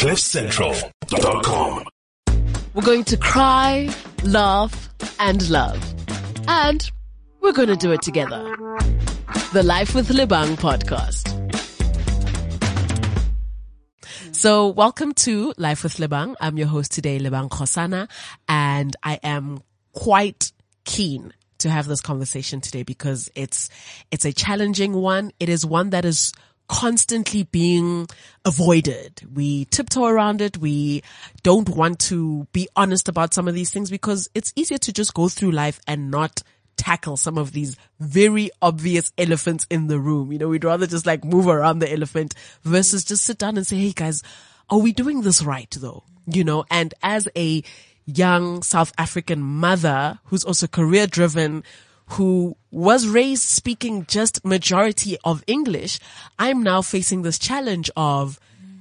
CliffCentral.com. We're going to cry, laugh, and love. And we're going to do it together. The Life with Lebang podcast. So welcome to Life with Lebang. I'm your host today, Lebang Khosana, and I am quite keen to have this conversation today because it's, it's a challenging one. It is one that is constantly being avoided. We tiptoe around it. We don't want to be honest about some of these things because it's easier to just go through life and not tackle some of these very obvious elephants in the room. You know, we'd rather just like move around the elephant versus just sit down and say, Hey guys, are we doing this right though? You know, and as a young South African mother who's also career driven, who was raised speaking just majority of English, I'm now facing this challenge of,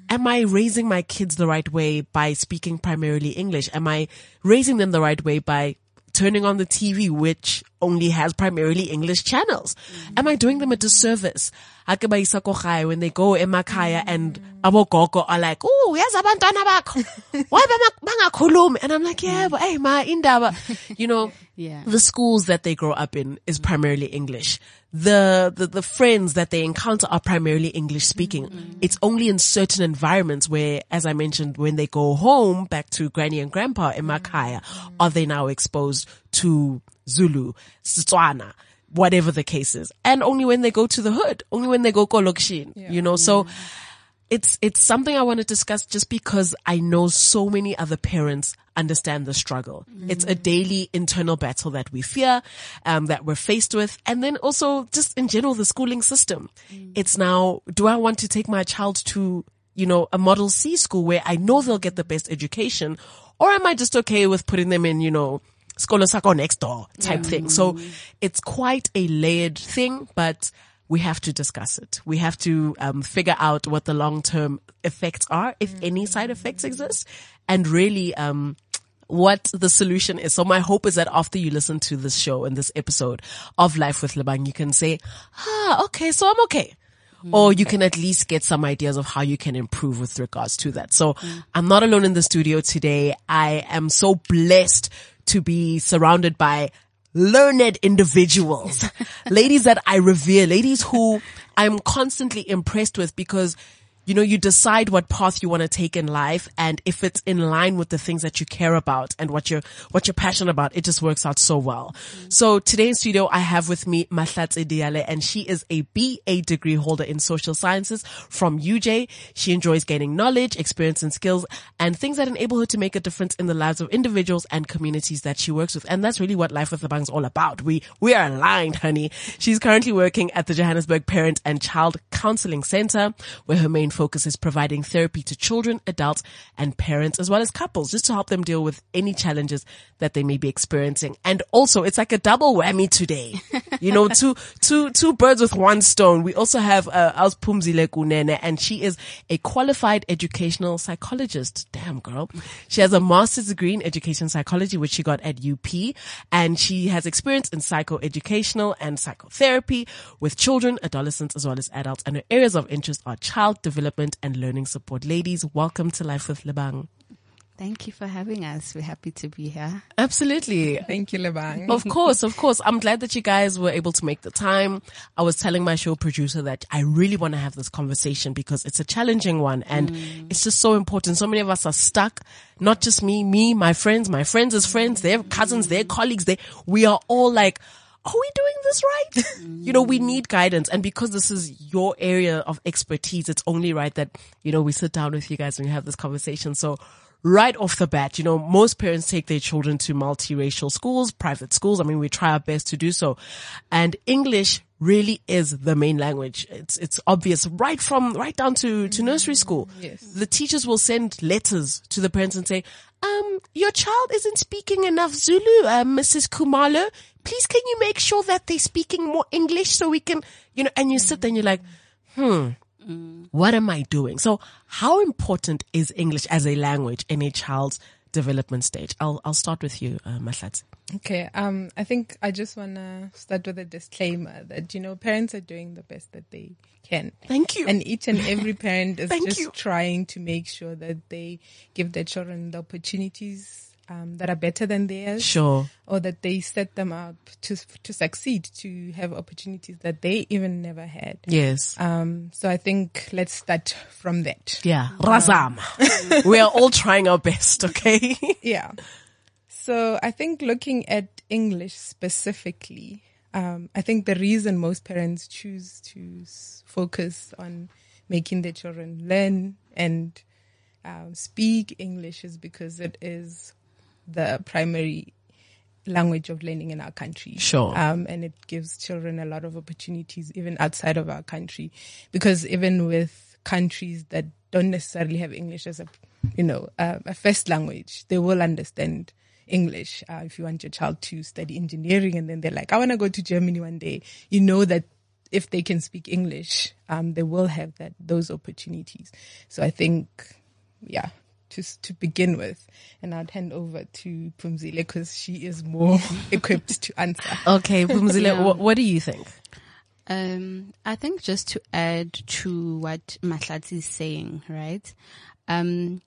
am I raising my kids the right way by speaking primarily English? Am I raising them the right way by turning on the TV, which only has primarily English channels? Am I doing them a disservice? Akabayisa ko gae when they go emakaya and abogogo are like, oh, yes, abantwana bakho. Why bangakhulumi? And I'm like, yeah, but hey, ma indaba. You know, Yeah. the schools that they grow up in is primarily English. The, the, the friends that they encounter are primarily English speaking. Mm-hmm. It's only in certain environments where, as I mentioned, when they go home back to granny and grandpa in Makaya, mm-hmm. are they now exposed to Zulu, Setswana, whatever the case is. And only when they go to the hood, only when they go Kolokshin, you know, so mm. it's, it's something I want to discuss just because I know so many other parents understand the struggle. Mm-hmm. It's a daily internal battle that we fear, um, that we're faced with. And then also just in general, the schooling system. Mm. It's now, do I want to take my child to, you know, a model C school where I know they'll get the best education? Or am I just okay with putting them in, you know, Skolo Sako next door type thing? So it's quite a layered thing, but we have to discuss it. We have to um, figure out what the long term effects are, if any side effects exist, and really um, what the solution is. So my hope is that after you listen to this show and this episode of Life with Lebang, you can say, ah, okay, so I'm okay. Or you can at least get some ideas of how you can improve with regards to that. So I'm not alone in the studio today. I am so blessed to be surrounded by learned individuals, ladies that I revere, ladies who I'm constantly impressed with because you know, you decide what path you want to take in life. And if it's in line with the things that you care about and what you're, what you're passionate about, it just works out so well. Mm. So today in studio, I have with me Mahlatse Diale and she is a BA degree holder in social sciences from UJ. She enjoys gaining knowledge, experience and skills and things that enable her to make a difference in the lives of individuals and communities that she works with. And that's really what Life with Lebang is all about. We, we are aligned, honey. She's currently working at the Johannesburg Parent and Child Counseling Center, where her main focus is providing therapy to children, adults, and parents, as well as couples, just to help them deal with any challenges that they may be experiencing. And also, it's like a double whammy today. You know, two, two, two birds with one stone. We also have, uh, Alspumzile Kunene, and she is a qualified educational psychologist. Damn, girl. She has a master's degree in education psychology, which she got at UP, and she has experience in psychoeducational and psychotherapy with children, adolescents, as well as adults. And her areas of interest are child development and learning support. Ladies, welcome to Life with Lebang. Thank you for having us. We're happy to be here. Absolutely. Thank you, Lebang. Of course, of course. I'm glad that you guys were able to make the time. I was telling my show producer that I really want to have this conversation because it's a challenging one and mm. it's just so important. So many of us are stuck. Not just me, me, my friends, my friends' friends, their cousins, their colleagues, they, we are all like, are we doing this right? you know, we need guidance. And because this is your area of expertise, it's only right that, you know, we sit down with you guys and we have this conversation. So right off the bat, you know, most parents take their children to multiracial schools, private schools. I mean, we try our best to do so. And English really is the main language. It's, it's obvious right from, right down to, to nursery school. Yes. The teachers will send letters to the parents and say, um, your child isn't speaking enough Zulu, uh, Mrs. Kumalo. Please can you make sure that they're speaking more English so we can, you know, and you sit there and you're like, hmm, what am I doing? So how important is English as a language in a child's development stage. I'll, I'll start with you, uh, Mahlatse. Okay. Um, I think I just want to start with a disclaimer that, you know, parents are doing the best that they can. Thank you. And each and every parent is just you. trying to make sure that they give their children the opportunities um, that are better than theirs. Sure. Or that they set them up to, to succeed, to have opportunities that they even never had. Yes. Um, so I think let's start from that. Yeah. Razam. we are all trying our best, okay? yeah. So I think looking at English specifically, um, I think the reason most parents choose to s- focus on making their children learn and um, speak English is because it is the primary language of learning in our country. Sure. Um, and it gives children a lot of opportunities even outside of our country. Because even with countries that don't necessarily have English as a, you know, uh, a first language, they will understand English. Uh, if you want your child to study engineering and then they're like, I want to go to Germany one day, you know that if they can speak English, um, they will have that, those opportunities. So I think, yeah, just to begin with, and I'd hand over to Pumzile because she is more equipped to answer. Okay, Pumzile, Yeah. what, what do you think? Um, I think just to add to what Mahlatse is saying, right? Um,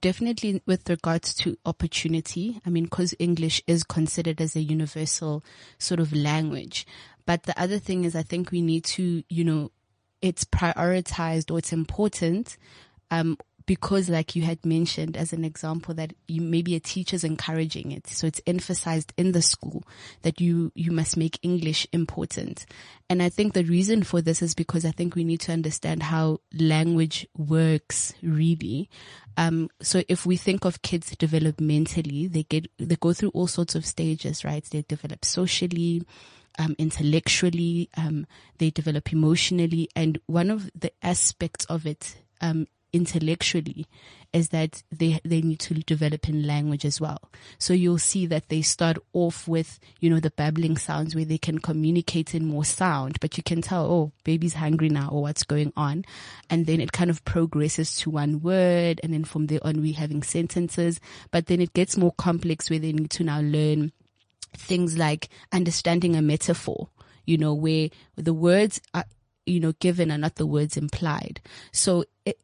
definitely with regards to opportunity. I mean, cause English is considered as a universal sort of language. But the other thing is I think we need to, you know, it's prioritized or it's important, um, because like you had mentioned as an example that you maybe a teacher's encouraging it. So it's emphasized in the school that you, you must make English important. And I think the reason for this is because I think we need to understand how language works really. Um, so if we think of kids developmentally, they get, they go through all sorts of stages, right? They develop socially, um, intellectually, um, they develop emotionally. And one of the aspects of it, um, intellectually is that they they need to develop in language as well. So you'll see that they start off with, you know, the babbling sounds where they can communicate in more sound, but you can tell, oh, baby's hungry now or what's going on. And then it kind of progresses to one word and then from there on we're having sentences, but then it gets more complex where they need to now learn things like understanding a metaphor, you know, where the words are, you know, given are not the words implied. So it,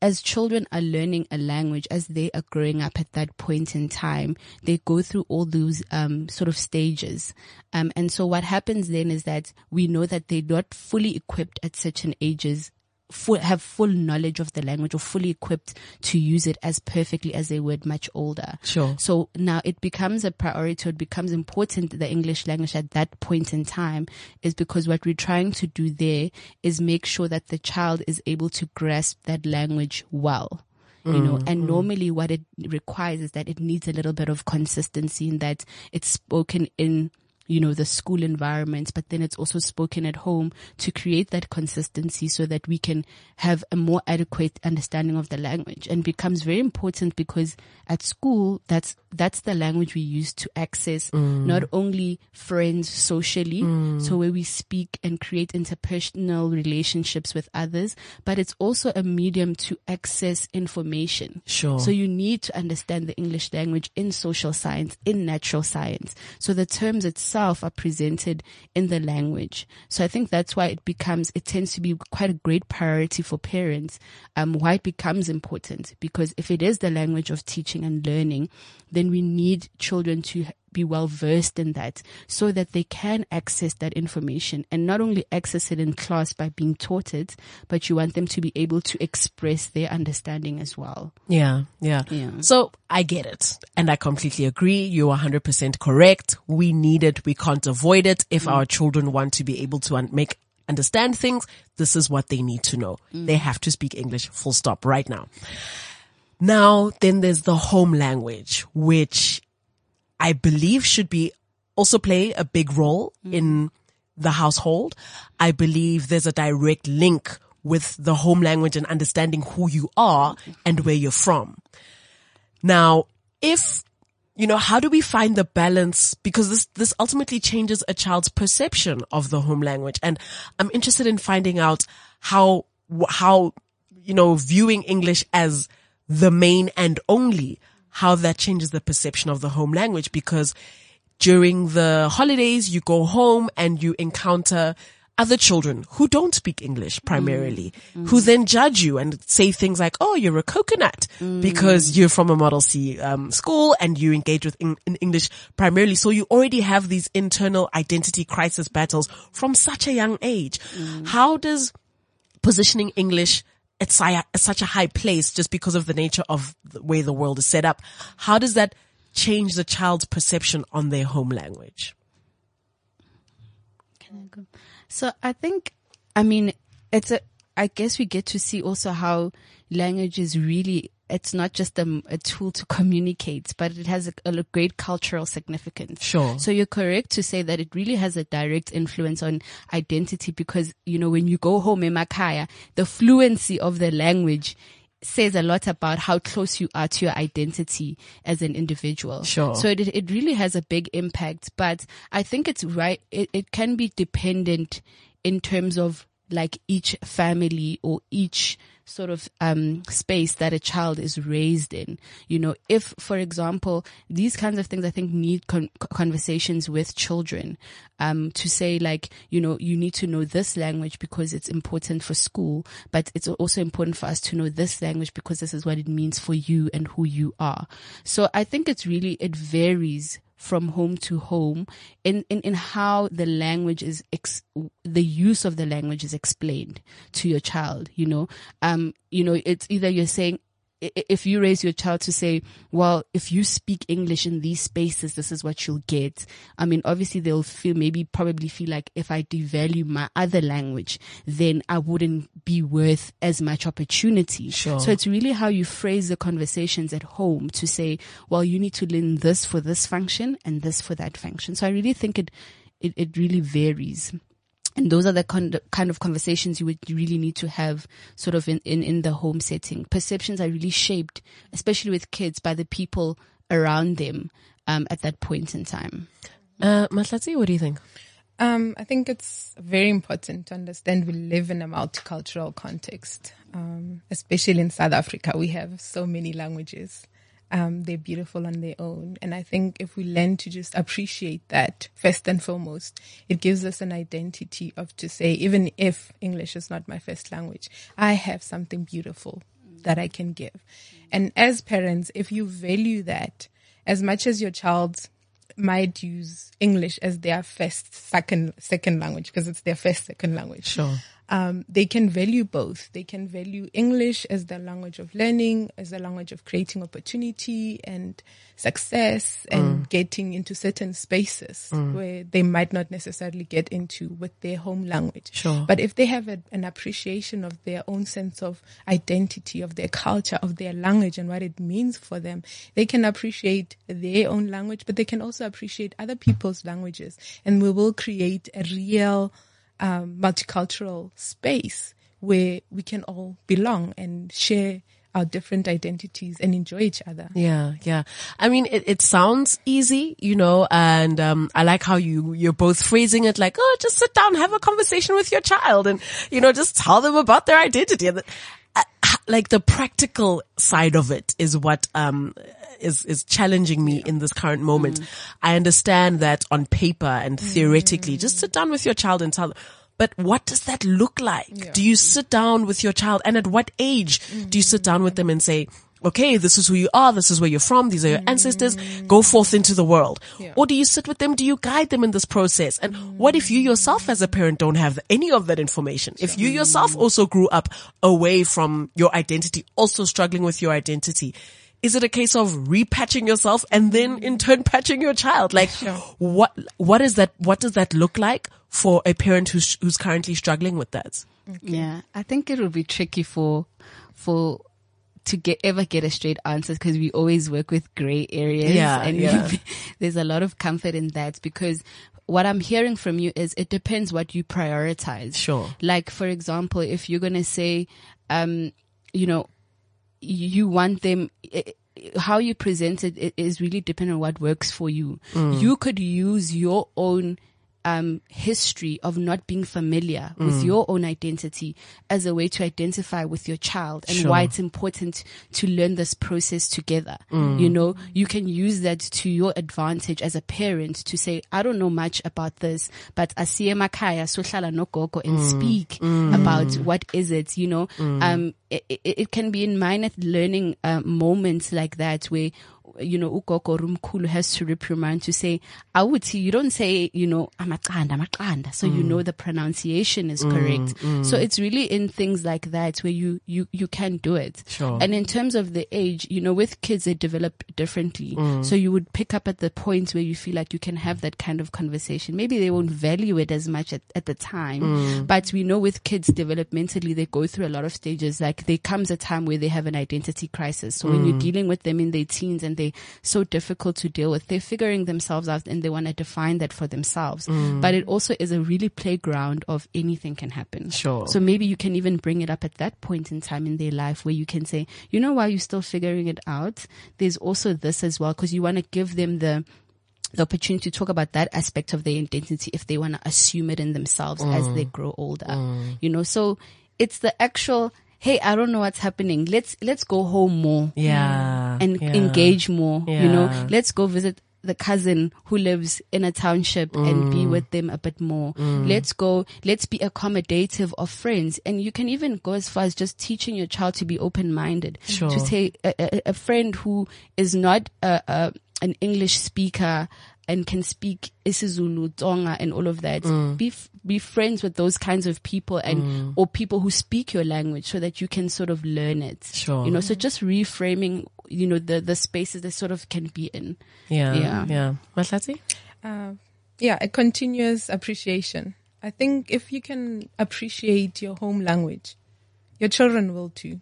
as children are learning a language, as they are growing up at that point in time, they go through all those um, sort of stages. Um, and so what happens then is that we know that they're not fully equipped at certain ages full, have full knowledge of the language or fully equipped to use it as perfectly as they would much older. Sure. So now it becomes a priority. It becomes important, the English language at that point in time is because what we're trying to do there is make sure that the child is able to grasp that language well. You know, mm, and mm. normally what it requires is that it needs a little bit of consistency in that it's spoken in you know, the school environment, but then it's also spoken at home to create that consistency so that we can have a more adequate understanding of the language. And becomes very important because at school, that's, that's the language we use to access not only friends socially, so where we speak and create interpersonal relationships with others, but it's also a medium to access information. Sure. So you need to understand the English language in social science, in natural science. So the terms itself are presented in the language. So I think that's why it becomes, it tends to be quite a great priority for parents. Um, why it becomes important because if it is the language of teaching and learning, then we need children to be well versed in that so that they can access that information and not only access it in class by being taught it, but you want them to be able to express their understanding as well. Yeah, yeah. Yeah. So I get it. And I completely agree. You're 100% correct. We need it. We can't avoid it. If mm. our children want to be able to un- make, understand things, this is what they need to know. Mm. They have to speak English full stop right now. Now, then there's the home language, which I believe should be also play a big role in the household. I believe there's a direct link with the home language and understanding who you are and where you're from. Now, if, you know, how do we find the balance? Because this, this ultimately changes a child's perception of the home language. And I'm interested in finding out how, how, you know, viewing English as the main and only, how that changes the perception of the home language because during the holidays, you go home and you encounter other children who don't speak English primarily, mm. who then judge you and say things like, "Oh, you're a coconut," mm. because you're from a Model C um, school and you engage with in, in, English primarily. So you already have these internal identity crisis battles from such a young age. Mm. How does positioning English at such a high place just because of the nature of the way the world is set up? How does that change the child's perception on their home language? Can I go? So I think, I mean, it's a, I guess we get to see also how language is really, it's not just a, a tool to communicate, but it has a, a, great cultural significance. Sure. So you're correct to say that it really has a direct influence on identity because, you know, when you go home in Makaya, the fluency of the language says a lot about how close you are to your identity as an individual. Sure. So it, it really has a big impact, but I think it's right. It, it can be dependent in terms of like each family or each sort of um, space that a child is raised in. You know, if, for example, these kinds of things I think need con- conversations with children um, to say like, you know, you need to know this language because it's important for school, but it's also important for us to know this language because this is what it means for you and who you are. So I think it's really, it varies from home to home in, in, in how the language is, ex, the use of the language is explained to your child, you know. Um, you know, it's either you're saying, if you raise your child to say, well, if you speak English in these spaces, this is what you'll get. I mean, obviously they'll feel, maybe probably feel like if I devalue my other language, then I wouldn't be worth as much opportunity. Sure. So it's really how you phrase the conversations at home to say, well, you need to learn this for this function and this for that function. So I really think it, it, it really varies and those are the kind of conversations you would really need to have sort of in, in, in the home setting. Perceptions are really shaped, especially with kids, by the people around them um, at that point in time. Uh, Mahlatse, what do you think? Um, I think it's very important to understand we live in a multicultural context, um, especially in South Africa. We have so many languages um, they're beautiful on their own. And I think if we learn to just appreciate that first and foremost, it gives us an identity of to say, even if English is not my first language, I have something beautiful that I can give. And as parents, if you value that as much as your child might use English as their first, second, second language because it's their first, second language. Sure um, they can value both. They can value English as the language of learning, as the language of creating opportunity and success and mm. getting into certain spaces mm. where they might not necessarily get into with their home language. Sure. But if they have a, an appreciation of their own sense of identity, of their culture, of their language and what it means for them, they can appreciate their own language, but they can also appreciate other people's languages. And we will create a real um, multicultural space where we can all belong and share our different identities and enjoy each other. Yeah, yeah. I mean, it, it sounds easy, you know, and um, I like how you you're both phrasing it like, oh, just sit down, have a conversation with your child, and you know, just tell them about their identity. And like the practical side of it is what um is is challenging me in this current moment. Mm. I understand that on paper and theoretically, mm. just sit down with your child and tell them. But what does that look like? Yeah. Do you sit down with your child and at what age mm. do you sit down with them and say, okay, this is who you are, this is where you're from, these are your ancestors, go forth into the world? Yeah. Or do you sit with them? Do you guide them in this process? And what if you yourself as a parent don't have any of that information? If you yourself also grew up away from your identity, also struggling with your identity, is it a case of repatching yourself and then in turn patching your child? Like sure. what, what is that, what does that look like for a parent who's, who's currently struggling with that? Okay. Yeah. I think it will be tricky for, for, to get ever get a straight answer because we always work with gray areas. Yeah, and yeah. there's a lot of comfort in that because what I'm hearing from you is it depends what you prioritize. Sure. Like for example, if you're gonna say, um, you know, you want them how you present it is really dependent on what works for you. Mm. You could use your own um, history of not being familiar with your own identity as a way to identify with your child and Sure. why it's important to learn this process together. You know, you can use that to your advantage as a parent to say, I don't know much about this, but asiye makaya sohlala no gogo and speak about what is it, you know, um, it, it, it can be in minor learning uh, moments like that where you know, ugogo rumkulu has to reprimand to say, awuthi, you don't say, you know, amaqanda, amaqanda. So you mm. know the pronunciation is correct. Mm, mm. So it's really in things like that where you, you, you can do it. Sure. And in terms of the age, you know, with kids, they develop differently. So you would pick up at the point where you feel like you can have that kind of conversation. Maybe they won't value it as much at, at the time, but we know with kids developmentally, they go through a lot of stages. Like there comes a time where they have an identity crisis. So when you're dealing with them in their teens and they're so difficult to deal with, they're figuring themselves out and they want to define that for themselves. Mm. But it also is a really playground of anything can happen. Sure. So maybe you can even bring it up at that point in time in their life where you can say, you know, while you're still figuring it out, there's also this as well because you want to give them the the opportunity to talk about that aspect of their identity if they want to assume it in themselves as mm. they grow older. Mm. You know, so it's the actual hey, I don't know what's happening. Let's let's go home more Yeah. And yeah. engage more. You know, let's go visit the cousin who lives in a township and Mm. be with them a bit more. Mm. Let's go, let's be accommodative of friends. And you can even go as far as just teaching your child to be open minded. Sure. To say a, a, a friend who is not a, a, an English speaker and can speak isiZulu, Tonga and all of that. Mm. Be, f- be friends with those kinds of people and, or people who speak your language so that you can sort of learn it. Sure. You know, so just reframing, you know, the, the spaces they sort of can be in. Yeah. Yeah. Yeah. Mahlatse? Uh, yeah, a continuous appreciation. I think if you can appreciate your home language, your children will too.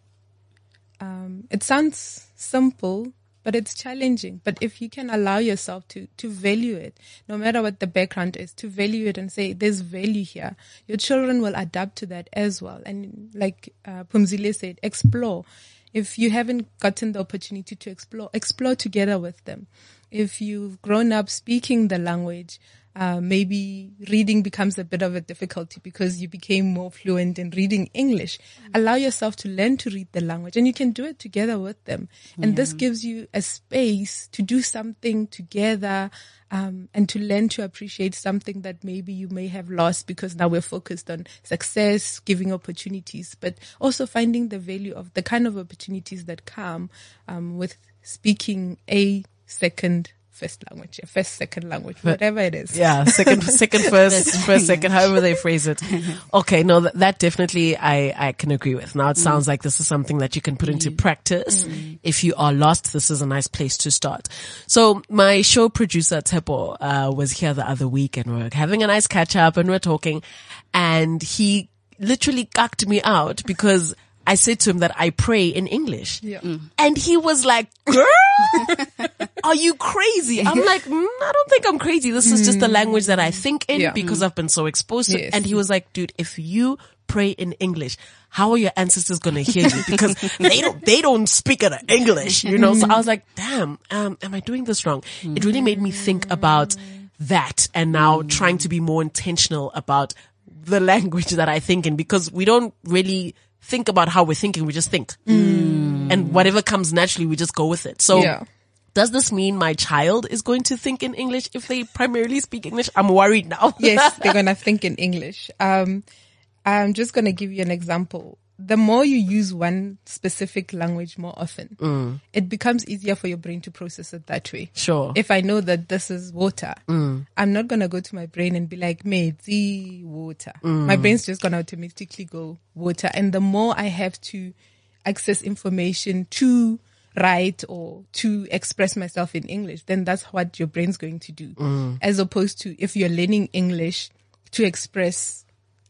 Um, it sounds simple, but it's challenging. But if you can allow yourself to, to value it, no matter what the background is, to value it and say, there's value here, your children will adapt to that as well. And like uh, Pumzile said, explore. If you haven't gotten the opportunity to explore, explore together with them. If you've grown up speaking the language, uh, maybe reading becomes a bit of a difficulty because you became more fluent in reading English. Allow yourself to learn to read the language and you can do it together with them. And this gives you a space to do something together, um, and to learn to appreciate something that maybe you may have lost because now we're focused on success, giving opportunities, but also finding the value of the kind of opportunities that come, um, with speaking a second first language, a first second language, whatever it is. Yeah, second, second, first, first, second, however they phrase it. Okay, no, that, that definitely I, I can agree with. Now it mm. sounds like this is something that you can put into mm. practice. Mm. If you are lost, this is a nice place to start. So my show producer Tepo, uh, was here the other week and we're having a nice catch up and we're talking and he literally cucked me out because I said to him that I pray in English. Yeah. And he was like, girl, are you crazy? I'm like, mm, I don't think I'm crazy. This is just the language that I think in Yeah. because I've been so exposed to it. Yes. And he was like, dude, if you pray in English, how are your ancestors going to hear you? Because they don't, they don't speak in English, you know? So I was like, damn, um, am I doing this wrong? It really made me think about that and now trying to be more intentional about the language that I think in because we don't really think about how we're thinking. We just think and whatever comes naturally, we just go with it. So Yeah. does this mean my child is going to think in English if they primarily speak English? I'm worried now. yes, they're going to think in English. Um, I'm just going to give you an example. The more you use one specific language more often, mm. it becomes easier for your brain to process it that way. Sure. If I know that this is water, mm. I'm not going to go to my brain and be like, medzi water. Mm. My brain's just going to automatically go water. And the more I have to access information to write or to express myself in English, then that's what your brain's going to do. As opposed to if you're learning English to express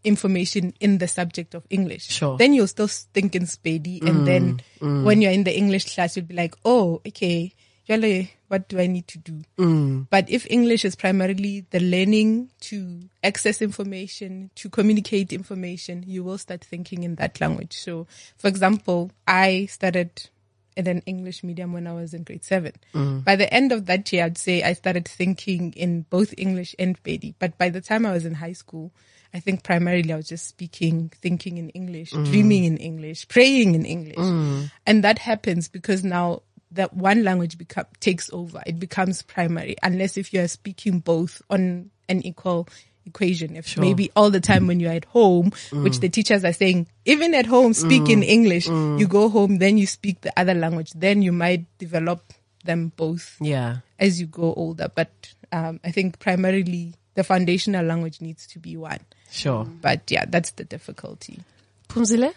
information in the subject of English. Sure. Then you'll still think in Spedi and mm, then mm. when you're in the English class, you'll be like, oh, okay, jolly, what do I need to do? Mm. But if English is primarily the learning to access information, to communicate information, you will start thinking in that language. So, for example, I started in an English medium when I was in grade seven. By the end of that year, I'd say I started thinking in both English and Pedi. But by the time I was in high school, I think primarily I was just speaking, thinking in English, mm. dreaming in English, praying in English. Mm. And that happens because now that one language become, takes over. It becomes primary unless if you are speaking both on an equal equation. If maybe all the time when you're at home, mm. which the teachers are saying, even at home, speak in English, you go home, then you speak the other language, then you might develop them both Yeah. as you grow older. But um, I think primarily the foundational language needs to be one. Sure. But yeah, that's the difficulty. Pumzile?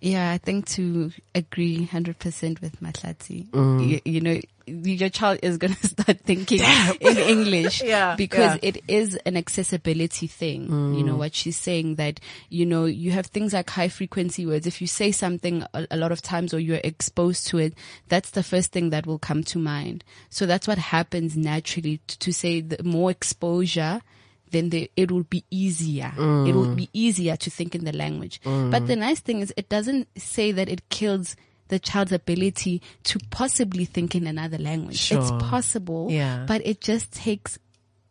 Yeah, I think to agree 100% with Mahlatse, Mm. you, you know, your child is going to start thinking in English Yeah, because yeah. it is an accessibility thing. You know, what she's saying that, you know, you have things like high frequency words. If you say something a, a lot of times or you're exposed to it, that's the first thing that will come to mind. So that's what happens naturally to, to say the more exposure, then the, it will be easier. It will be easier to think in the language. But the nice thing is it doesn't say that it kills the child's ability to possibly think in another language. Sure. It's possible, Yeah. but it just takes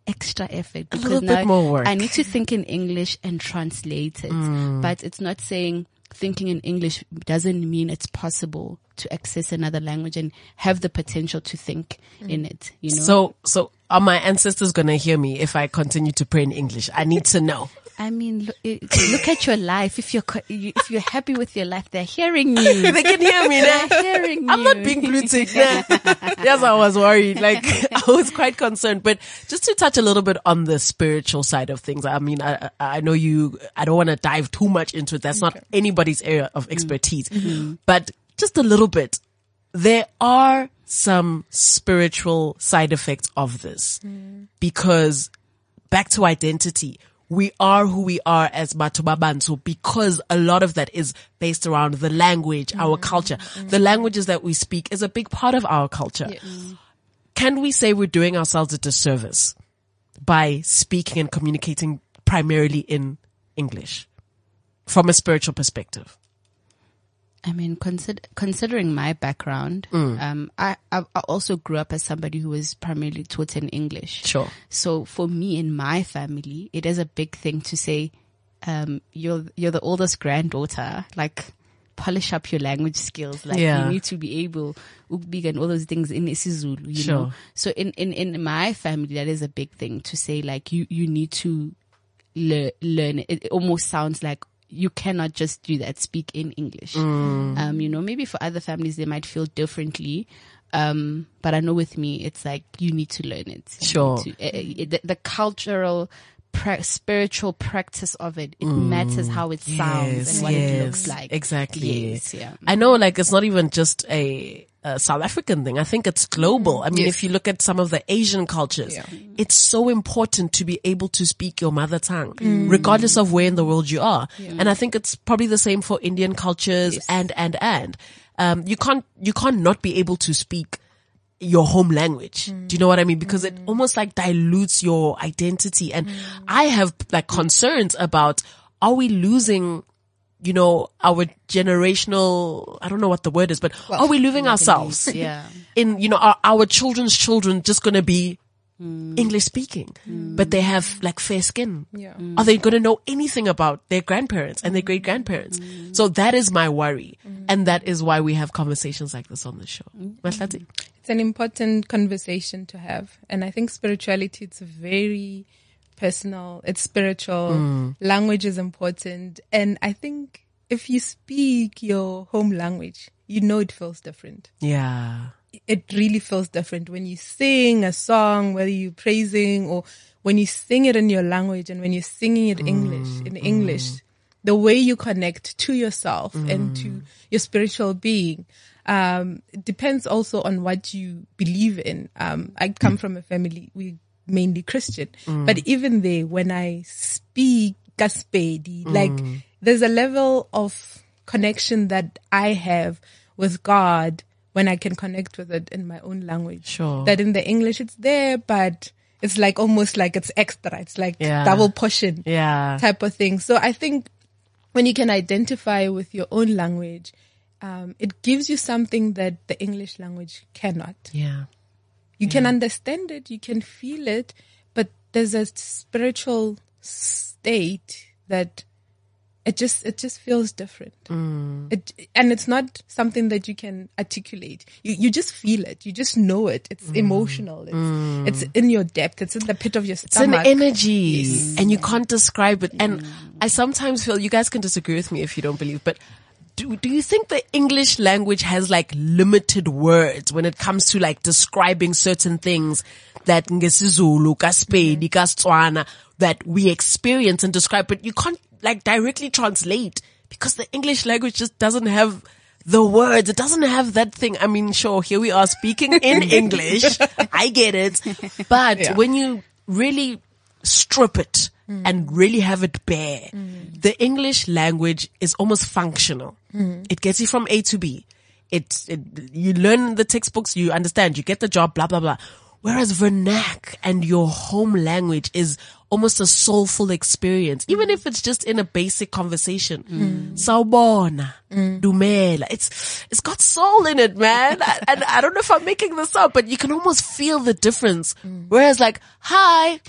extra effort because now. I need to think in English and translate it. Mm. But it's not saying thinking in English doesn't mean it's possible to access another language and have the potential to think mm. in it, you know? So, so are my ancestors going to hear me if I continue to pray in English? I need to know. I mean, look, look at your life. If you're if you're happy with your life, they're hearing you. they can hear me. They're hearing I'm you. not being. Nah. yes, I was worried. Like I was quite concerned. But just to touch a little bit on the spiritual side of things. I mean, I, I I know you. I don't want to dive too much into it. That's not anybody's area of expertise. Mm-hmm. Mm-hmm. But just a little bit. There are some spiritual side effects of this mm. because back to identity. We are who we are as Batubabantu because a lot of that is based around the language, our mm-hmm. culture. The languages that we speak is a big part of our culture. Can we say we're doing ourselves a disservice by speaking and communicating primarily in English from a spiritual perspective? I mean, consider, considering my background, Mm. um, I, I also grew up as somebody who was primarily taught in English. Sure. So for me in my family, it is a big thing to say, um, you're you're the oldest granddaughter, like polish up your language skills. Like Yeah. you need to be able ukubika and all those things in isiZulu, you Sure. know. So in, in in my family, that is a big thing to say. Like you you need to le- learn. It, it almost sounds like you cannot just do that. Speak in English. Um, you know, maybe for other families they might feel differently. Um, but I know with me, it's like you need to learn it. You Sure. to- uh, the, the cultural, pra- spiritual practice of it, it matters how it sounds and what it looks like. Exactly. Yes, yeah. I know like it's not even just a, a South African thing. I think it's global. Mm. I mean, if you look at some of the Asian cultures, Yeah. it's so important to be able to speak your mother tongue, mm. regardless of where in the world you are. And I think it's probably the same for Indian cultures and, and, and. Um, you can't, you can't not be able to speak your home language. Mm. Do you know what I mean? Because it almost like dilutes your identity. And I have like concerns about, are we losing, you know, our generational, I don't know what the word is, but are we losing ourselves? Yeah. In, you know, are our children's children just going to be English speaking, mm. but they have like fair skin? Yeah. Mm. Are they going to know anything about their grandparents and their mm. great grandparents? So that is my worry. And that is why we have conversations like this on the show. Mahlatse? It's an important conversation to have. And I think spirituality, it's a very personal. It's spiritual. Mm. Language is important. And I think if you speak your home language, you know it feels different. Yeah. it really feels different when you sing a song, whether you're praising or when you sing it in your language and when you're singing it mm, English, in mm. English, the way you connect to yourself and to your spiritual being. Um, depends also on what you believe in. Um, I come from a family, we mainly Christian, but even there, when I speak Gaspedi, like there's a level of connection that I have with God when I can connect with it in my own language. Sure. That in the English it's there, but it's like almost like it's extra. It's like Yeah. double portion Yeah. type of thing. So I think when you can identify with your own language um, it gives you something that the English language cannot. Yeah. You can mm. understand it, you can feel it, but there's a spiritual state that it just it just feels different. Mm. It and it's not something that you can articulate. You you just feel it. You just know it. It's mm. emotional. It's it's in your depth. It's in the pit of your stomach. It's an energy and you can't describe it. And I sometimes feel you guys can disagree with me if you don't believe, but do, do you think the English language has like limited words when it comes to like describing certain things that ngesizulu, kaSpedi, mm-hmm. kaSetswana that we experience and describe, but you can't like directly translate because the English language just doesn't have the words. It doesn't have that thing. I mean, sure, here we are speaking in English. I get it. But Yeah. when you really strip it Mm. and really have it bare, mm. the English language is almost functional. Mm. It gets you from A to B. It, it, you learn the textbooks, you understand, you get the job, blah, blah, blah. Whereas vernac and your home language is almost a soulful experience, even if it's just in a basic conversation. Sawubona, dumela. It's, it's got soul in it, man. and I don't know if I'm making this up, but you can almost feel the difference. Whereas like, hi,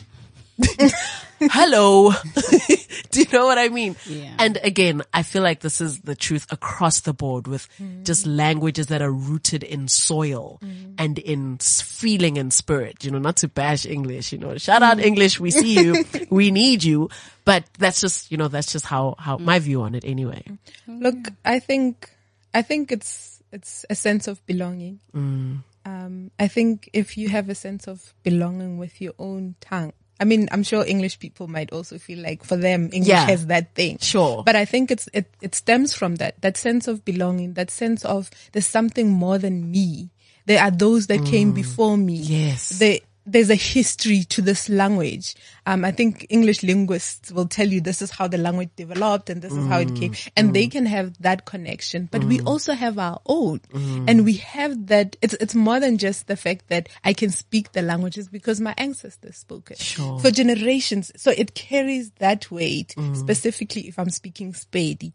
hello. Do you know what I mean? Yeah. And again, I feel like this is the truth across the board with just languages that are rooted in soil and in feeling and spirit, you know, not to bash English, you know, shout out English. We see you. we need you. But that's just, you know, that's just how, how my view on it anyway. Look, I think I think it's it's a sense of belonging. Um, I think if you have a sense of belonging with your own tongue, I mean, I'm sure English people might also feel like for them English Yeah. has that thing. Sure. But I think it's it it stems from that that sense of belonging, that sense of there's something more than me. There are those that came mm. before me. Yes. There, there's a history to this language. Um, I think English linguists will tell you this is how the language developed and this is how it mm. came. And they mm. can have that connection, but we mm. also have our own. And we have that, it's, it's more than just the fact that I can speak the languages because my ancestors spoke it. Sure. For generations. So it carries that weight, specifically if I'm speaking Spedi.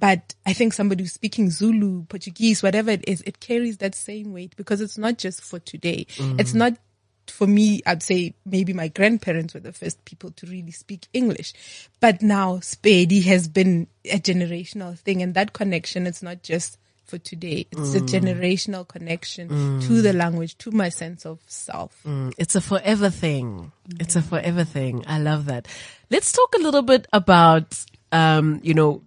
But I think somebody who's speaking Zulu, Portuguese, whatever it is, it carries that same weight because it's not just for today. It's not for me, I'd say maybe my grandparents were the first people to really speak English. But now Spedi has been a generational thing and that connection, it's not just for today. It's a generational connection to the language, to my sense of self. Mm, It's a forever thing. It's a forever thing. I love that. Let's talk a little bit about, um, you know,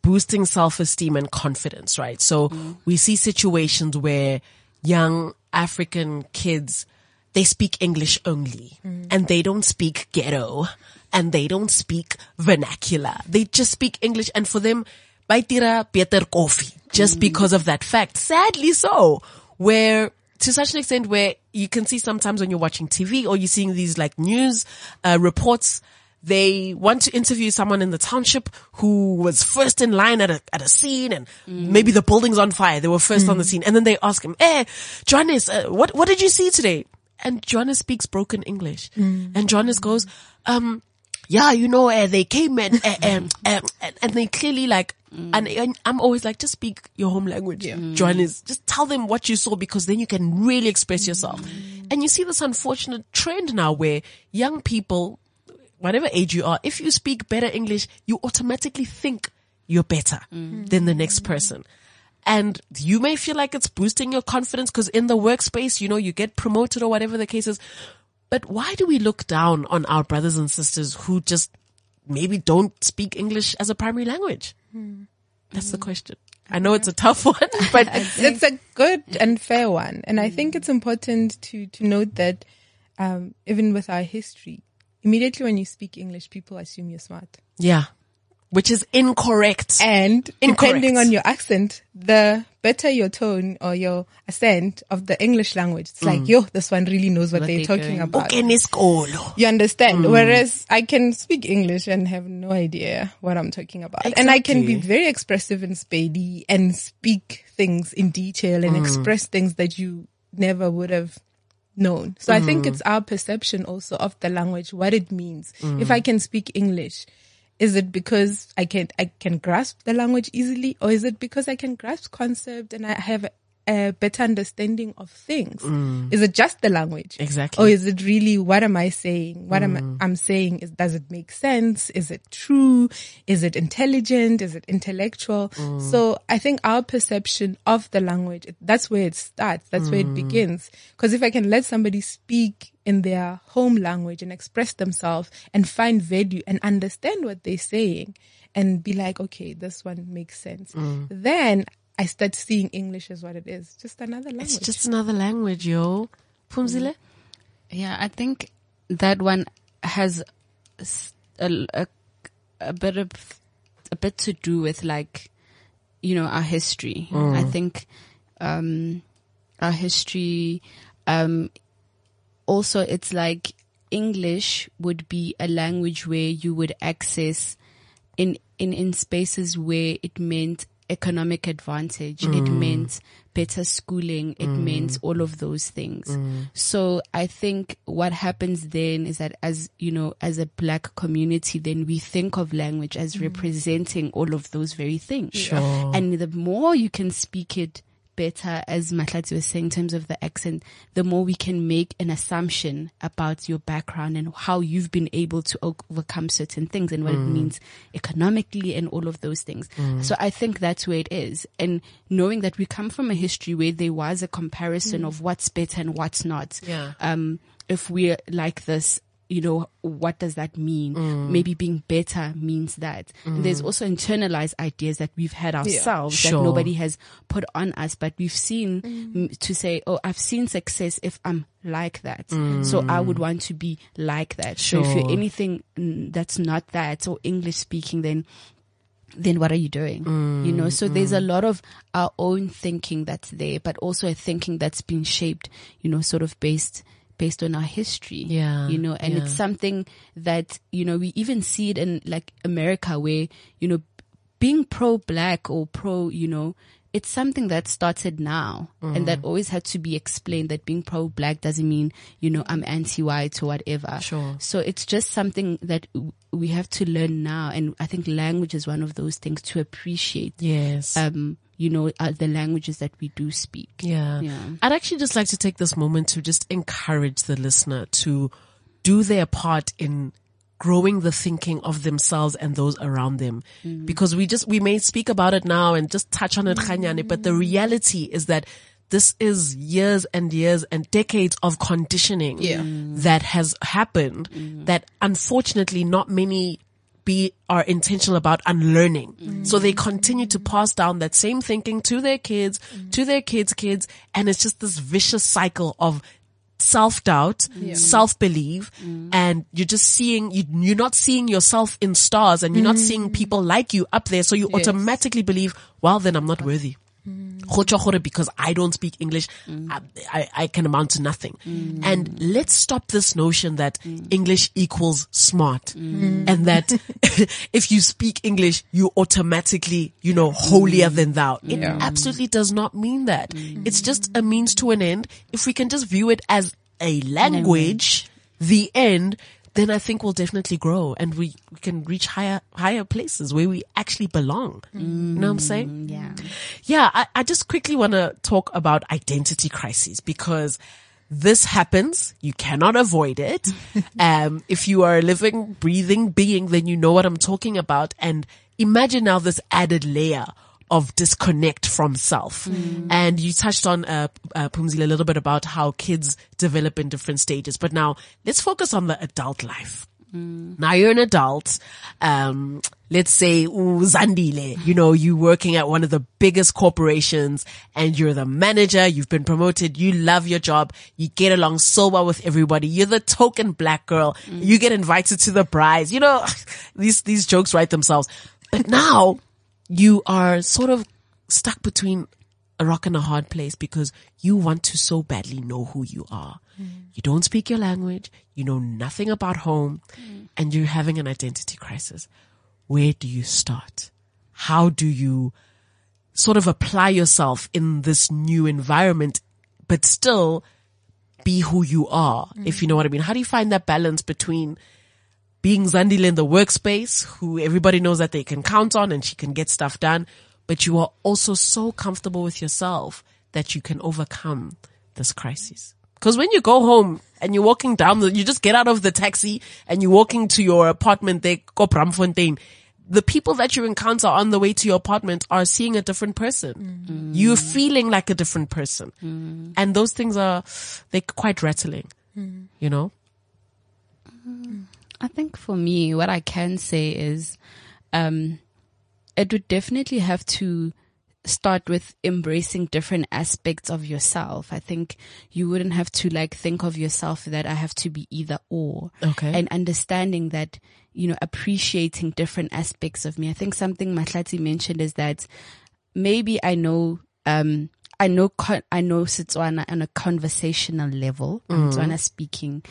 boosting self-esteem and confidence, right? So we see situations where young African kids, they speak English only. And they don't speak ghetto. And they don't speak vernacular. They just speak English. And for them, baitira beter coffee just because of that fact. Sadly so, where to such an extent where you can see sometimes when you're watching TV or you're seeing these like news uh, reports, they want to interview someone in the township who was first in line at a at a scene and maybe the building's on fire. They were first on the scene, and then they ask him, "Eh, Johannes, uh, what what did you see today?" And Johannes speaks broken English, and Johannes goes, um, yeah, you know, uh, they came and, uh, um, um, and, and they clearly like, and, and I'm always like, just speak your home language, Johannes. Just tell them what you saw because then you can really express yourself. And you see this unfortunate trend now where young people, whatever age you are, if you speak better English, you automatically think you're better than the next person. And you may feel like it's boosting your confidence because in the workspace, you know, you get promoted or whatever the case is. But why do we look down on our brothers and sisters who just maybe don't speak English as a primary language? That's the question. I know it's a tough one, but it's a good and fair one. And I think it's important to, to note that, um, even with our history, immediately when you speak English, people assume you're smart. yeah, which is incorrect. And Incorrect. depending on your accent, the better your tone or your accent of the English language, it's like, mm. yo, this one really knows what, What they're they're talking doing. about. Okay, Niskolo. You understand? Mm. Whereas I can speak English and have no idea what I'm talking about. And I can be very expressive in Spedi and speak things in detail and mm. express things that you never would have known. So I think it's our perception also of the language, what it means. If I can speak English Is it because I can I can grasp the language easily, or is it because I can grasp concept and I have a, better understanding of things? Mm. Is it just the language? Exactly. Or is it really what am I saying? What am I, mm. I'm saying is does it make sense? Is it true? Is it intelligent? Is it intellectual? Mm. So I think our perception of the language that's where it starts. That's where it begins. Because if I can let somebody speak in their home language and express themselves and find value and understand what they're saying and be like, okay, this one makes sense. Then I start seeing English as what it is. Just another language. It's just another language, yo. Pumzile? Yeah, I think that one has s- a, a, a bit of a bit to do with like you know our history. I think um, our history. Um, also, it's like English would be a language where you would access in in in spaces where it meant economic advantage. It mm. meant better schooling. It mm. meant all of those things. Mm. So i think what happens then is that as you know as a black community then we think of language as representing all of those very things. Sure. and the more you can speak it better, as Mahlatse was saying, in terms of the accent, the more we can make an assumption about your background and how you've been able to overcome certain things and what it mm. means economically and all of those things. Mm. So I think that's where it is. And knowing that we come from a history where there was a comparison mm. of what's better and what's not. Yeah. Um, if we're like this, you know, what does that mean? Maybe being better means that. And there's also internalized ideas that we've had ourselves Sure. that nobody has put on us, but we've seen mm, to say, oh, I've seen success if I'm like that. So I would want to be like that. So if you're anything mm, that's not that or English speaking, then then what are you doing? you know, so there's a lot of our own thinking that's there, but also a thinking that's been shaped, you know, sort of based based on our history. Yeah, You know, and yeah. it's something that, you know, we even see it in like America where, you know, being pro black or pro, you know, it's something that started now and Mm. that always had to be explained that being pro black doesn't mean, you know, I'm anti white or whatever. Sure. So it's just something that we have to learn now. And I think language is one of those things to appreciate, Yes. um, you know, uh, the languages that we do speak. Yeah. Yeah. I'd actually just like to take this moment to just encourage the listener to do their part in growing the thinking of themselves and those around them. Mm-hmm. Because we just, we may speak about it now and just touch on it, mm-hmm. Khanyane, but the reality is that this is years and years and decades of conditioning Yeah. Mm-hmm. that has happened that unfortunately not many be are intentional about unlearning. Mm. So they continue to pass down that same thinking to their kids, to their kids' kids, and it's just this vicious cycle of self-doubt, self-belief, mm. and you're just seeing, you, you're not seeing yourself in stars and you're not mm. seeing people like you up there. So you Yes. automatically believe, well, then I'm not worthy. Gore because I don't speak English, I, I, I can amount to nothing. And let's stop this notion that English equals smart and that if you speak English, you automatically, you know, holier than thou. It Yeah. absolutely does not mean that. It's just a means to an end. If we can just view it as a language, the end, then I think we'll definitely grow and we, we can reach higher, higher places where we actually belong. You know what I'm saying? Yeah. Yeah, I, I just quickly want to talk about identity crises because this happens. You cannot avoid it. um, if you are a living, breathing being, then you know what I'm talking about. And imagine now this added layer of disconnect from self. And you touched on, uh, uh, Pumzile, a little bit about how kids develop in different stages. But now let's focus on the adult life. Now you're an adult. Um, let's say Zandile, you know, you working at one of the biggest corporations and you're the manager. You've been promoted. You love your job. You get along so well with everybody. You're the token black girl. You get invited to the brides. You know, these, these jokes write themselves. But now you are sort of stuck between a rock and a hard place because you want to so badly know who you are. Mm. You don't speak your language. You know nothing about home mm. and you're having an identity crisis. Where do you start? How do you sort of apply yourself in this new environment, but still be who you are? If mm. you know what I mean. How do you find that balance between being Zandile in the workspace, who everybody knows that they can count on and she can get stuff done. But you are also so comfortable with yourself that you can overcome this crisis. Cause when you go home and you're walking down the, you just get out of the taxi and you're walking to your apartment there, go Braamfontein. The people that you encounter on the way to your apartment are seeing a different person. Mm. You're feeling like a different person. Mm. And those things are, they're quite rattling, mm. you know? I think for me, what I can say is, um, it would definitely have to start with embracing different aspects of yourself. I think you wouldn't have to like think of yourself that I have to be either or. Okay. And understanding that, you know, appreciating different aspects of me. I think something Mahlatse mentioned is that maybe I know, um, I know, con- I know Setswana on a conversational level, I'm Tswana speaking,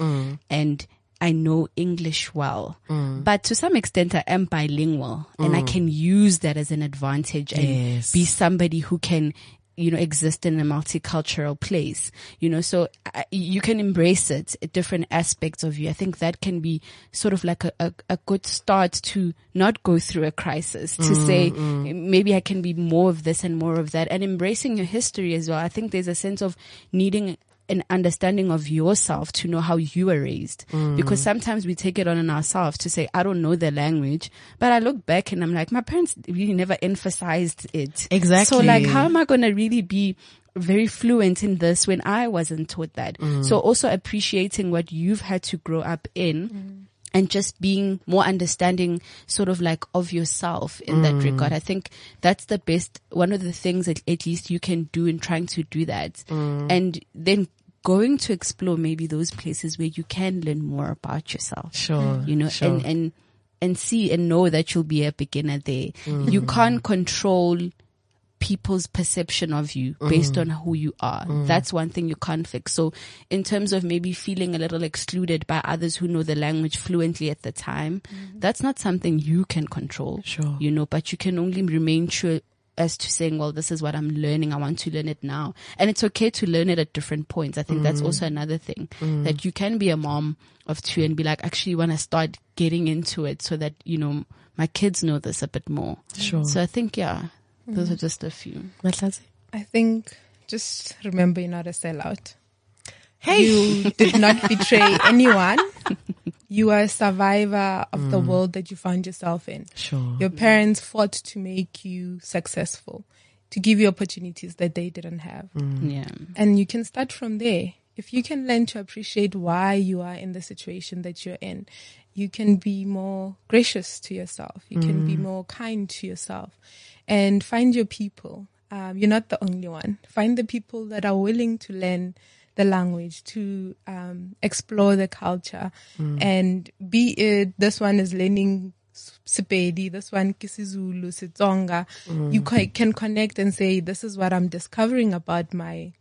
and I know English well. Mm. But to some extent, I am bilingual and I mm. can use that as an advantage and Yes. be somebody who can, you know, exist in a multicultural place, you know, so I, you can embrace it, different aspects of you. I think that can be sort of like a, a, a good start to not go through a crisis, to mm, say, maybe I can be more of this and more of that and embracing your history as well. I think there's a sense of needing an understanding of yourself to know how you were raised. Mm. Because sometimes we take it on in ourselves to say, I don't know the language, but I look back and I'm like, my parents really never emphasized it. Exactly. So like, how am I going to really be very fluent in this when I wasn't taught that? Mm. So also appreciating what you've had to grow up in mm. and just being more understanding sort of like of yourself in that regard. I think that's the best, one of the things that at least you can do in trying to do that. And then going to explore maybe those places where you can learn more about yourself. Sure. You know, sure. and, and, and see and know that you'll be a beginner there. Mm. You can't control people's perception of you mm. based on who you are. Mm. That's one thing you can't fix. So in terms of maybe feeling a little excluded by others who know the language fluently at the time, that's not something you can control. Sure. You know, but you can only remain true as to saying, well, this is what I'm learning. I want to learn it now. And it's okay to learn it at different points. I think that's mm. also another thing mm. that you can be a mom of two and be like, actually when I start getting into it so that, you know, my kids know this a bit more. Sure. So I think, yeah, those mm. are just a few. Mahlatse? I think just remember you're not a sellout. Hey. You did not betray anyone. You are a survivor of the mm. world that you found yourself in. Sure. Your parents fought to make you successful, to give you opportunities that they didn't have. Mm. Yeah. And you can start from there. If you can learn to appreciate why you are in the situation that you're in, you can be more gracious to yourself. You can be mm. more kind to yourself and find your people. Um, you're not the only one. Find the people that are willing to learn the language, to um, explore the culture, and be it this one is learning Sepedi, this one Kisizulu, Sitsonga. You can connect and say, "This is what I'm discovering about my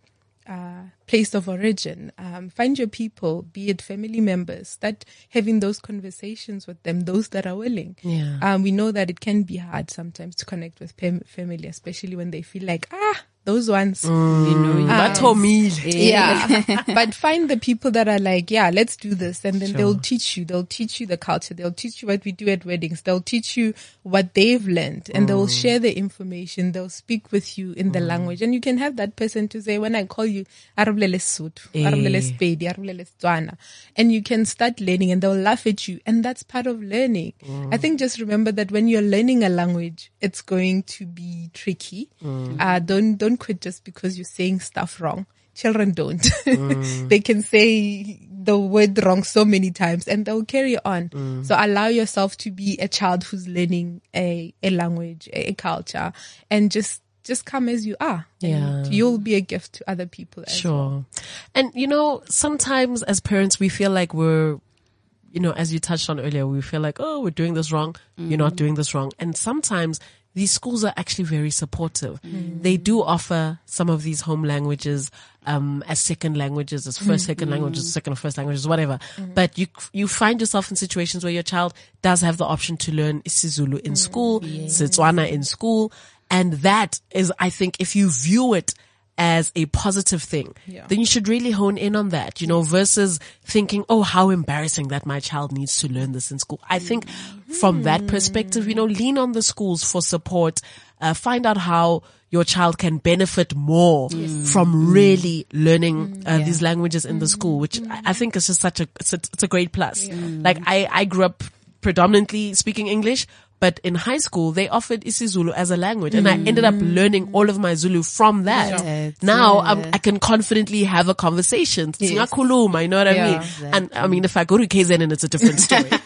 uh, place of origin. Um, find your people, be it family members, start having those conversations with them, those that are willing. Yeah. Um, we know that it can be hard sometimes to connect with fam- family, especially when they feel like, ah, those ones. Mm. You know, you ah. But Tommy. Yeah. but find the people that are like, yeah, let's do this. And then they'll teach you. They'll teach you the culture. They'll teach you what we do at weddings. They'll teach you what they've learned and they'll mm. share the information. They'll speak with you in the mm. language. And you can have that person to say, when I call you, Arabulele Sotho, Arabulele Eh. Sepedi, Arabulele Setswana. And you can start learning and they'll laugh at you. And that's part of learning. I think just remember that when you're learning a language, it's going to be tricky. Uh, don't, don't quit just because you're saying stuff wrong. Children don't. they can say the word wrong so many times and they'll carry on. Mm. So allow yourself to be a child who's learning a, a language, a, a culture and just, just come as you are. Yeah. You'll be a gift to other people as well. Sure. And you know, sometimes as parents, we feel like we're, you know, as you touched on earlier, we feel like, oh, we're doing this wrong. You're not mm. doing this wrong. And sometimes these schools are actually very supportive. Mm. They do offer some of these home languages, um, as second languages, as first, second mm-hmm. languages, second or first languages, whatever. Mm-hmm. But you, you find yourself in situations where your child does have the option to learn isiZulu in mm. school, Setswana in school. And that is, I think, if you view it as a positive thing, Yeah. then you should really hone in on that, you know, versus thinking, oh, how embarrassing that my child needs to learn this in school. I think from that perspective, you know, lean on the schools for support, uh, find out how your child can benefit more from really learning uh, these languages in the school, which I, I think is just such a, it's a, it's a great plus. Like I, I grew up predominantly speaking English, but in high school they offered isiZulu as a language and I mm. ended up learning all of my Zulu from that. Yes, Now um, I'm. I can confidently have a conversation. Yes. Singakhuluma, you know what I Yeah. mean? And I mean, if I go to KZN, it's a different story.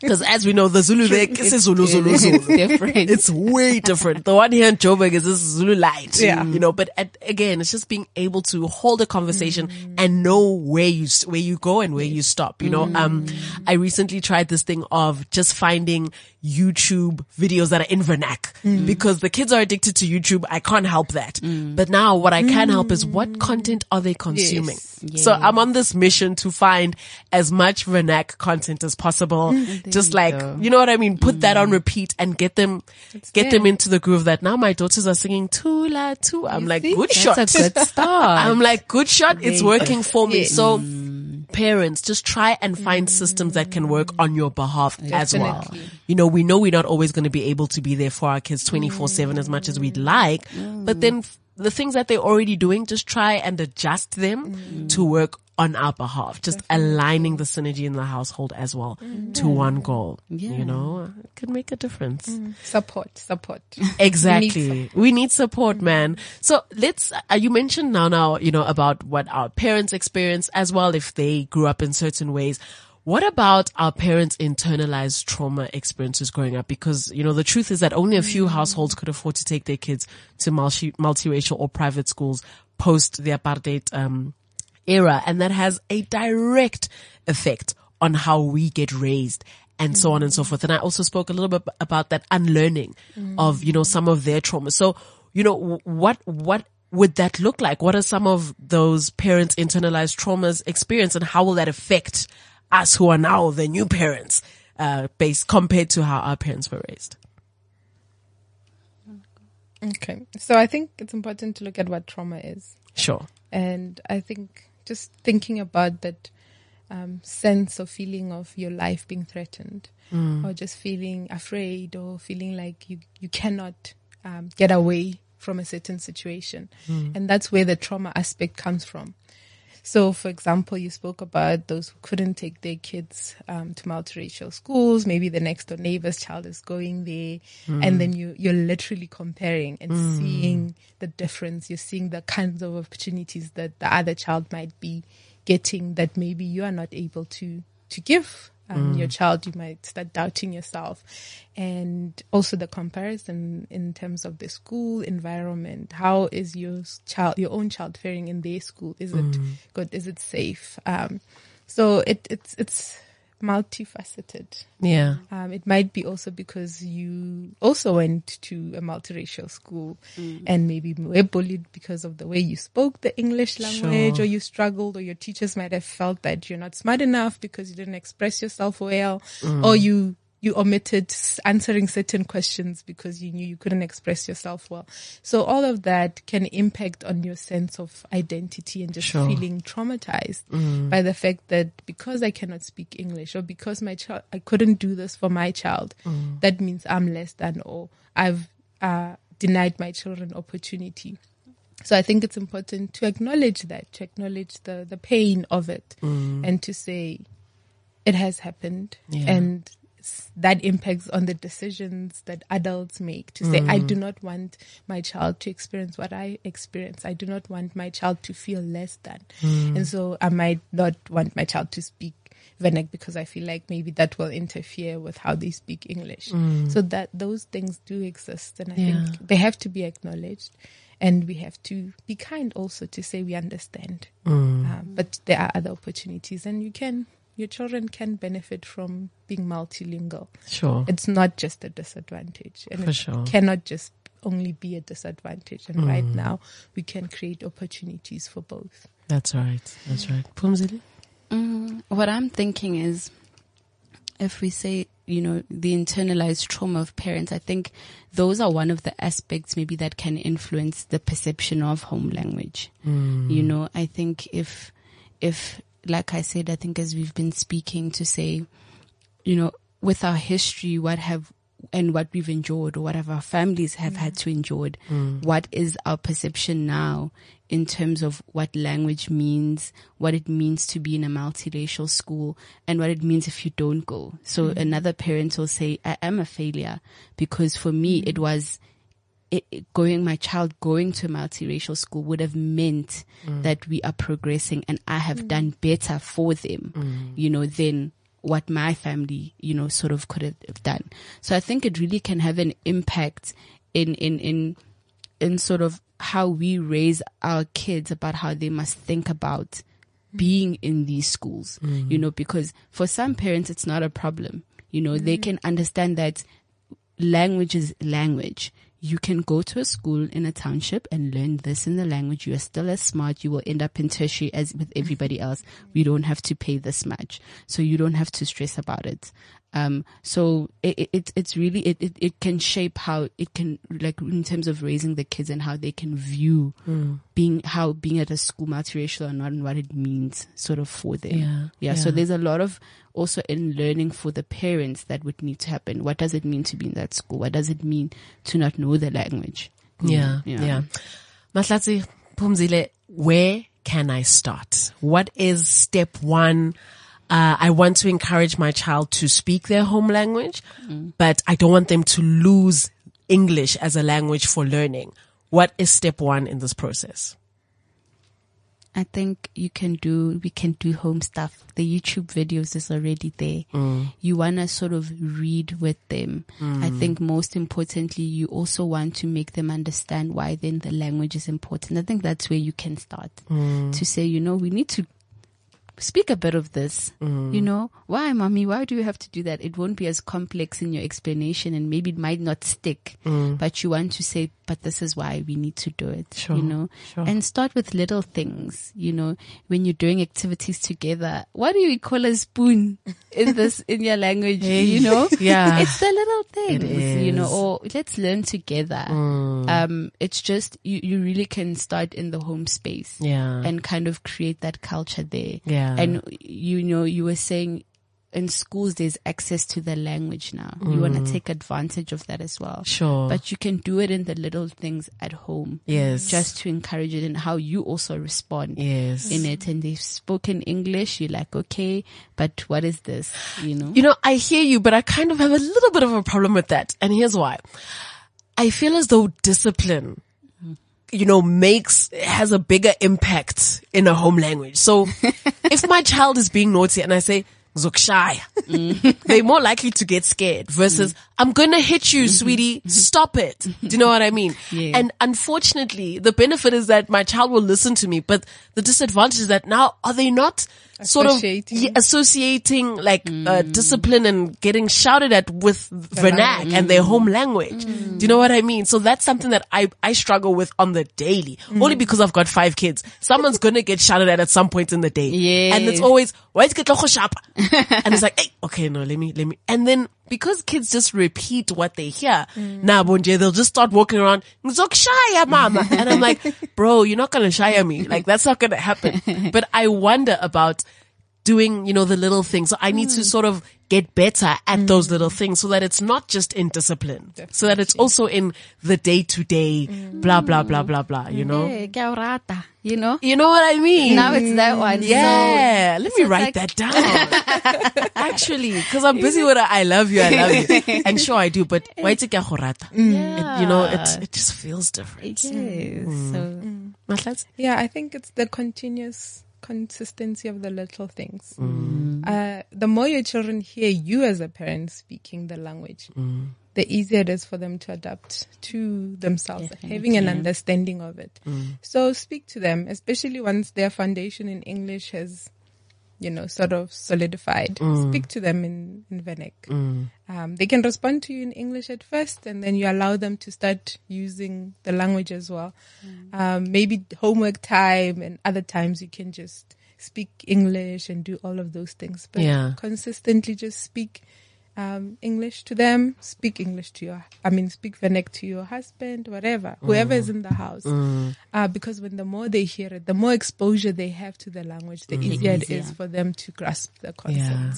Because as we know, the Zulu there, it's Zulu, Zulu, It's Zulu. different. It's way different. The one here in Joburg is this Zulu light. Yeah. You know, but at, again, it's just being able to hold a conversation mm. and know where you, where you go and where you stop. You know, mm. um, I recently tried this thing of just finding YouTube videos that are in vernac mm. because the kids are addicted to YouTube. I can't help that. Mm. But now what I can help is what mm. content are they consuming? Yes. So I'm on this mission to find as much vernac content as possible. just you like, go. you know what I mean? Put that on repeat and get them, get them into the groove that now my daughters are singing Tula too. I'm like, see? good That's shot. a good start. I'm like, good shot. It's working for me. Yes. So parents, just try and find mm. systems that can work on your behalf as well. You know, we know we're not always going to be able to be there for our kids 24 seven as much as we'd like, but mm. then the things that they're already doing, just try and adjust them mm. to work on our behalf, just aligning the synergy in the household as well to mm. one goal. Yeah. You know, it could make a difference. Mm. Support, support. Exactly. We need support, man. So let's, uh, you mentioned now, now, you know, about what our parents experience as well if they grew up in certain ways. What about our parents' internalized trauma experiences growing up? Because, you know, the truth is that only a few mm. households could afford to take their kids to multi, multiracial or private schools post the apartheid, um, era. And that has a direct effect on how we get raised and so on and so mm. forth. And I also spoke a little bit about that unlearning mm. of, you know, some of their trauma. So, you know, what, what would that look like? What are some of those parents' internalized traumas experience and how will that affect us who are now the new parents, uh, based compared to how our parents were raised? Okay. So I think it's important to look at what trauma is. Sure. And I think just thinking about that um, sense of feeling of your life being threatened, or just feeling afraid, or feeling like you you cannot um, get away from a certain situation, and that's where the trauma aspect comes from. So, for example, you spoke about those who couldn't take their kids um, to multiracial schools. Maybe the next door neighbor's child is going there, and then you you're literally comparing and seeing the difference. You're seeing the kinds of opportunities that the other child might be getting that maybe you are not able to to give um, your child. You might start doubting yourself, and also the comparison in terms of the school environment. How is your child, your own child, faring in their school? Is it good? Is it safe? Um, so it it's it's multifaceted. Yeah. Um, it might be also because you also went to a multiracial school and maybe were bullied because of the way you spoke the English language Sure. or you struggled or your teachers might have felt that you're not smart enough because you didn't express yourself well or you you omitted answering certain questions because you knew you couldn't express yourself well. So all of that can impact on your sense of identity and just Sure. feeling traumatized mm. by the fact that because I cannot speak English or because my child, I couldn't do this for my child, mm. that means I'm less than or I've uh, denied my children opportunity. So I think it's important to acknowledge that, to acknowledge the, the pain of it mm. and to say it has happened Yeah. and that impacts on the decisions that adults make to say, I do not want my child to experience what I experience. I do not want my child to feel less than. Hmm. And so I might not want my child to speak vernac because I feel like maybe that will interfere with how they speak English. Hmm. So that those things do exist. And I Yeah. think they have to be acknowledged. And we have to be kind also to say we understand. Hmm. Um, but there are other opportunities and you can, your children can benefit from being multilingual. Sure. It's not just a disadvantage. And For it sure. cannot just only be a disadvantage. And right now we can create opportunities for both. That's right. That's right. Pumzile? Mm, what I'm thinking is, if we say you know, the internalized trauma of parents, I think those are one of the aspects maybe that can influence the perception of home language. You know, I think if, if, like I said, I think as we've been speaking to say, you know, with our history, what have and what we've endured or what have our families have had to endure, mm. what is our perception now in terms of what language means, what it means to be in a multiracial school, and what it means if you don't go. So mm. another parent will say, I am a failure because for me it mm. was it, it- going my child going to a multiracial school would have meant mm. that we are progressing and I have mm. done better for them, mm. you know, than what my family, you know, sort of could have done. So I think it really can have an impact in in in in sort of how we raise our kids about how they must think about being in these schools, you know, because for some parents it's not a problem. You know, they can understand that language is language. You can go to a school in a township and learn this in the language. You are still as smart. You will end up in tertiary as with everybody else. We don't have to pay this much. So you don't have to stress about it. Um, so it, it- it, it's really, it, it, it can shape how it can, like in terms of raising the kids and how they can view being, how being at a school multiracial or not and what it means sort of for them. Yeah, Yeah. So there's a lot of also in learning for the parents that would need to happen. What does it mean to be in that school? What does it mean to not know the language? You Yeah, yeah. Mahlatse Pumzile, where can I start? What is step one? Uh, I want to encourage my child to speak their home language, but I don't want them to lose English as a language for learning. What is step one in this process? I think you can do, we can do home stuff. The YouTube videos is already there. Mm. You want to sort of read with them. I mm. think most importantly, you also want to make them understand why then the language is important. I think that's where you can start mm. to say, you know, we need to speak a bit of this. Mm-hmm. You know, why, mommy? Why do you have to do that? It won't be as complex in your explanation and maybe it might not stick, mm. but you want to say, but this is why we need to do it. Sure, You know, sure. and start with little things. You know, when you're doing activities together, what do you call a spoon in this, in your language? You know? Yeah. It's the little things, you know, or let's learn together. Mm. Um, it's just, you, you really can start in the home space Yeah. and kind of create that culture there. Yeah. And you know, you were saying in schools there's access to the language now. You want to take advantage of that as well. Mm. Sure. But you can do it in the little things at home. Yes. Just to encourage it and how you also respond yes. in it. And they've spoken English. You're like, okay, but what is this? You know? You know, I hear you, but I kind of have a little bit of a problem with that. And here's why. I feel as though discipline, you know, makes, has a bigger impact in a home language. So if my child is being naughty and I say, Zukshaya, mm. they're more likely to get scared versus, mm. I'm gonna hit you, mm-hmm. sweetie. Mm-hmm. Stop it. Do you know what I mean? Yeah. And unfortunately, the benefit is that my child will listen to me, but the disadvantage is that now are they not sort of Associating. yeah, associating like uh, mm. discipline and getting shouted at with vernac language. and their home mm. language. Mm. Do you know what I mean? So that's something that I, I struggle with on the daily, only because I've got five kids. Someone's going to get shouted at at some point in the day. And it's always, why is it sharp? and it's like, hey, okay, no, let me, let me. And then because kids just repeat what they hear, nah, bonje, they'll just start walking around, "Ngizokshaya, mama. And I'm like, bro, you're not going to shaya me. Like that's not going to happen. But I wonder about doing, you know, the little things. So I need to hmm. sort of get better at hmm. those little things so that it's not just in discipline, so that it's also in the day to day, blah, blah, blah, blah, blah, you know? Hey, you know? You know what I mean? Now it's that one. Yeah, let me write like- that down. Actually, because I'm busy with a I love you, I love you. And sure I do, but why take a horata? Yeah. You know, it, it just feels different. Yes. Hmm. So, Mahlatse? Yeah, I think it's the continuous consistency of the little things. Mm. Mm. Uh, the more your children hear you as a parent speaking the language, mm. the easier it is for them to adapt to themselves, having an understanding of it. So speak to them, especially once their foundation in English has, you know, sort of solidified. Speak to them in, in vernac. Um, they can respond to you in English at first, and then you allow them to start using the language as well. Um, maybe homework time, and other times you can just speak English and do all of those things. But Yeah. consistently just speak um, English to them, speak English to your, I mean, speak Vernac to your husband, whatever, whoever is in the house. Uh, because when the more they hear it, the more exposure they have to the language, the easier it is for them to grasp the Yeah.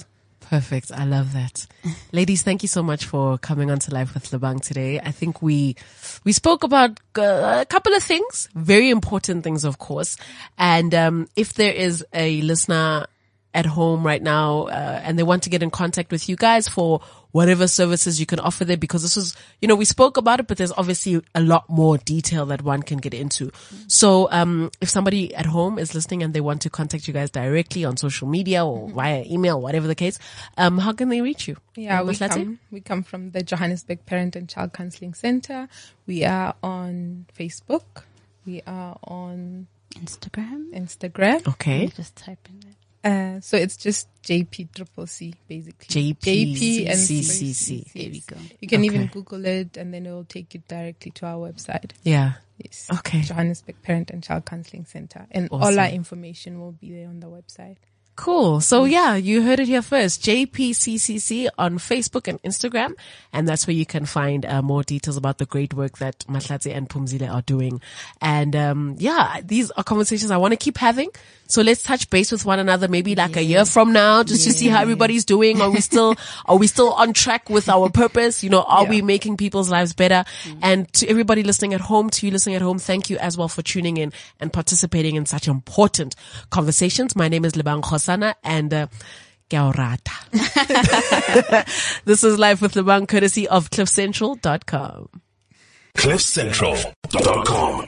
Perfect. I love that. Ladies, thank you so much for coming on to Life with Lebang today. I think we, we spoke about uh, a couple of things, very important things, of course. And, um, if there is a listener at home right now, uh, and they want to get in contact with you guys for whatever services you can offer there, because this was, you know, we spoke about it, but there's obviously a lot more detail that one can get into. So, um, if somebody at home is listening and they want to contact you guys directly on social media or via email, whatever the case, um, how can they reach you? Yeah, we Mahlatse? come, we come from the Johannesburg Parent and Child Counseling Center. We are on Facebook. We are on Instagram. Instagram. Okay. You just type in it. Uh, so it's just JP Triple C basically. JP JP and CCC. There we go. You can even Google it and then it will take you directly to our website. Yeah. Yes. Okay. Johannesburg Parent and Child Counseling Center. And all our information will be there on the website. Cool. So yeah, you heard it here first. JPCCC on Facebook and Instagram. And that's where you can find uh, more details about the great work that Mahlatse and Pumzile are doing. And, um, yeah, these are conversations I want to keep having. So let's touch base with one another maybe like a year from now just to see how everybody's doing. Are we still, are we still on track with our purpose? You know, are Yeah. we making people's lives better? And to everybody listening at home, to you listening at home, thank you as well for tuning in and participating in such important conversations. My name is Lebang Khosana and, uh, ke a o rata. this is Life with Lebang courtesy of cliffcentral.com. CliffCentral.com.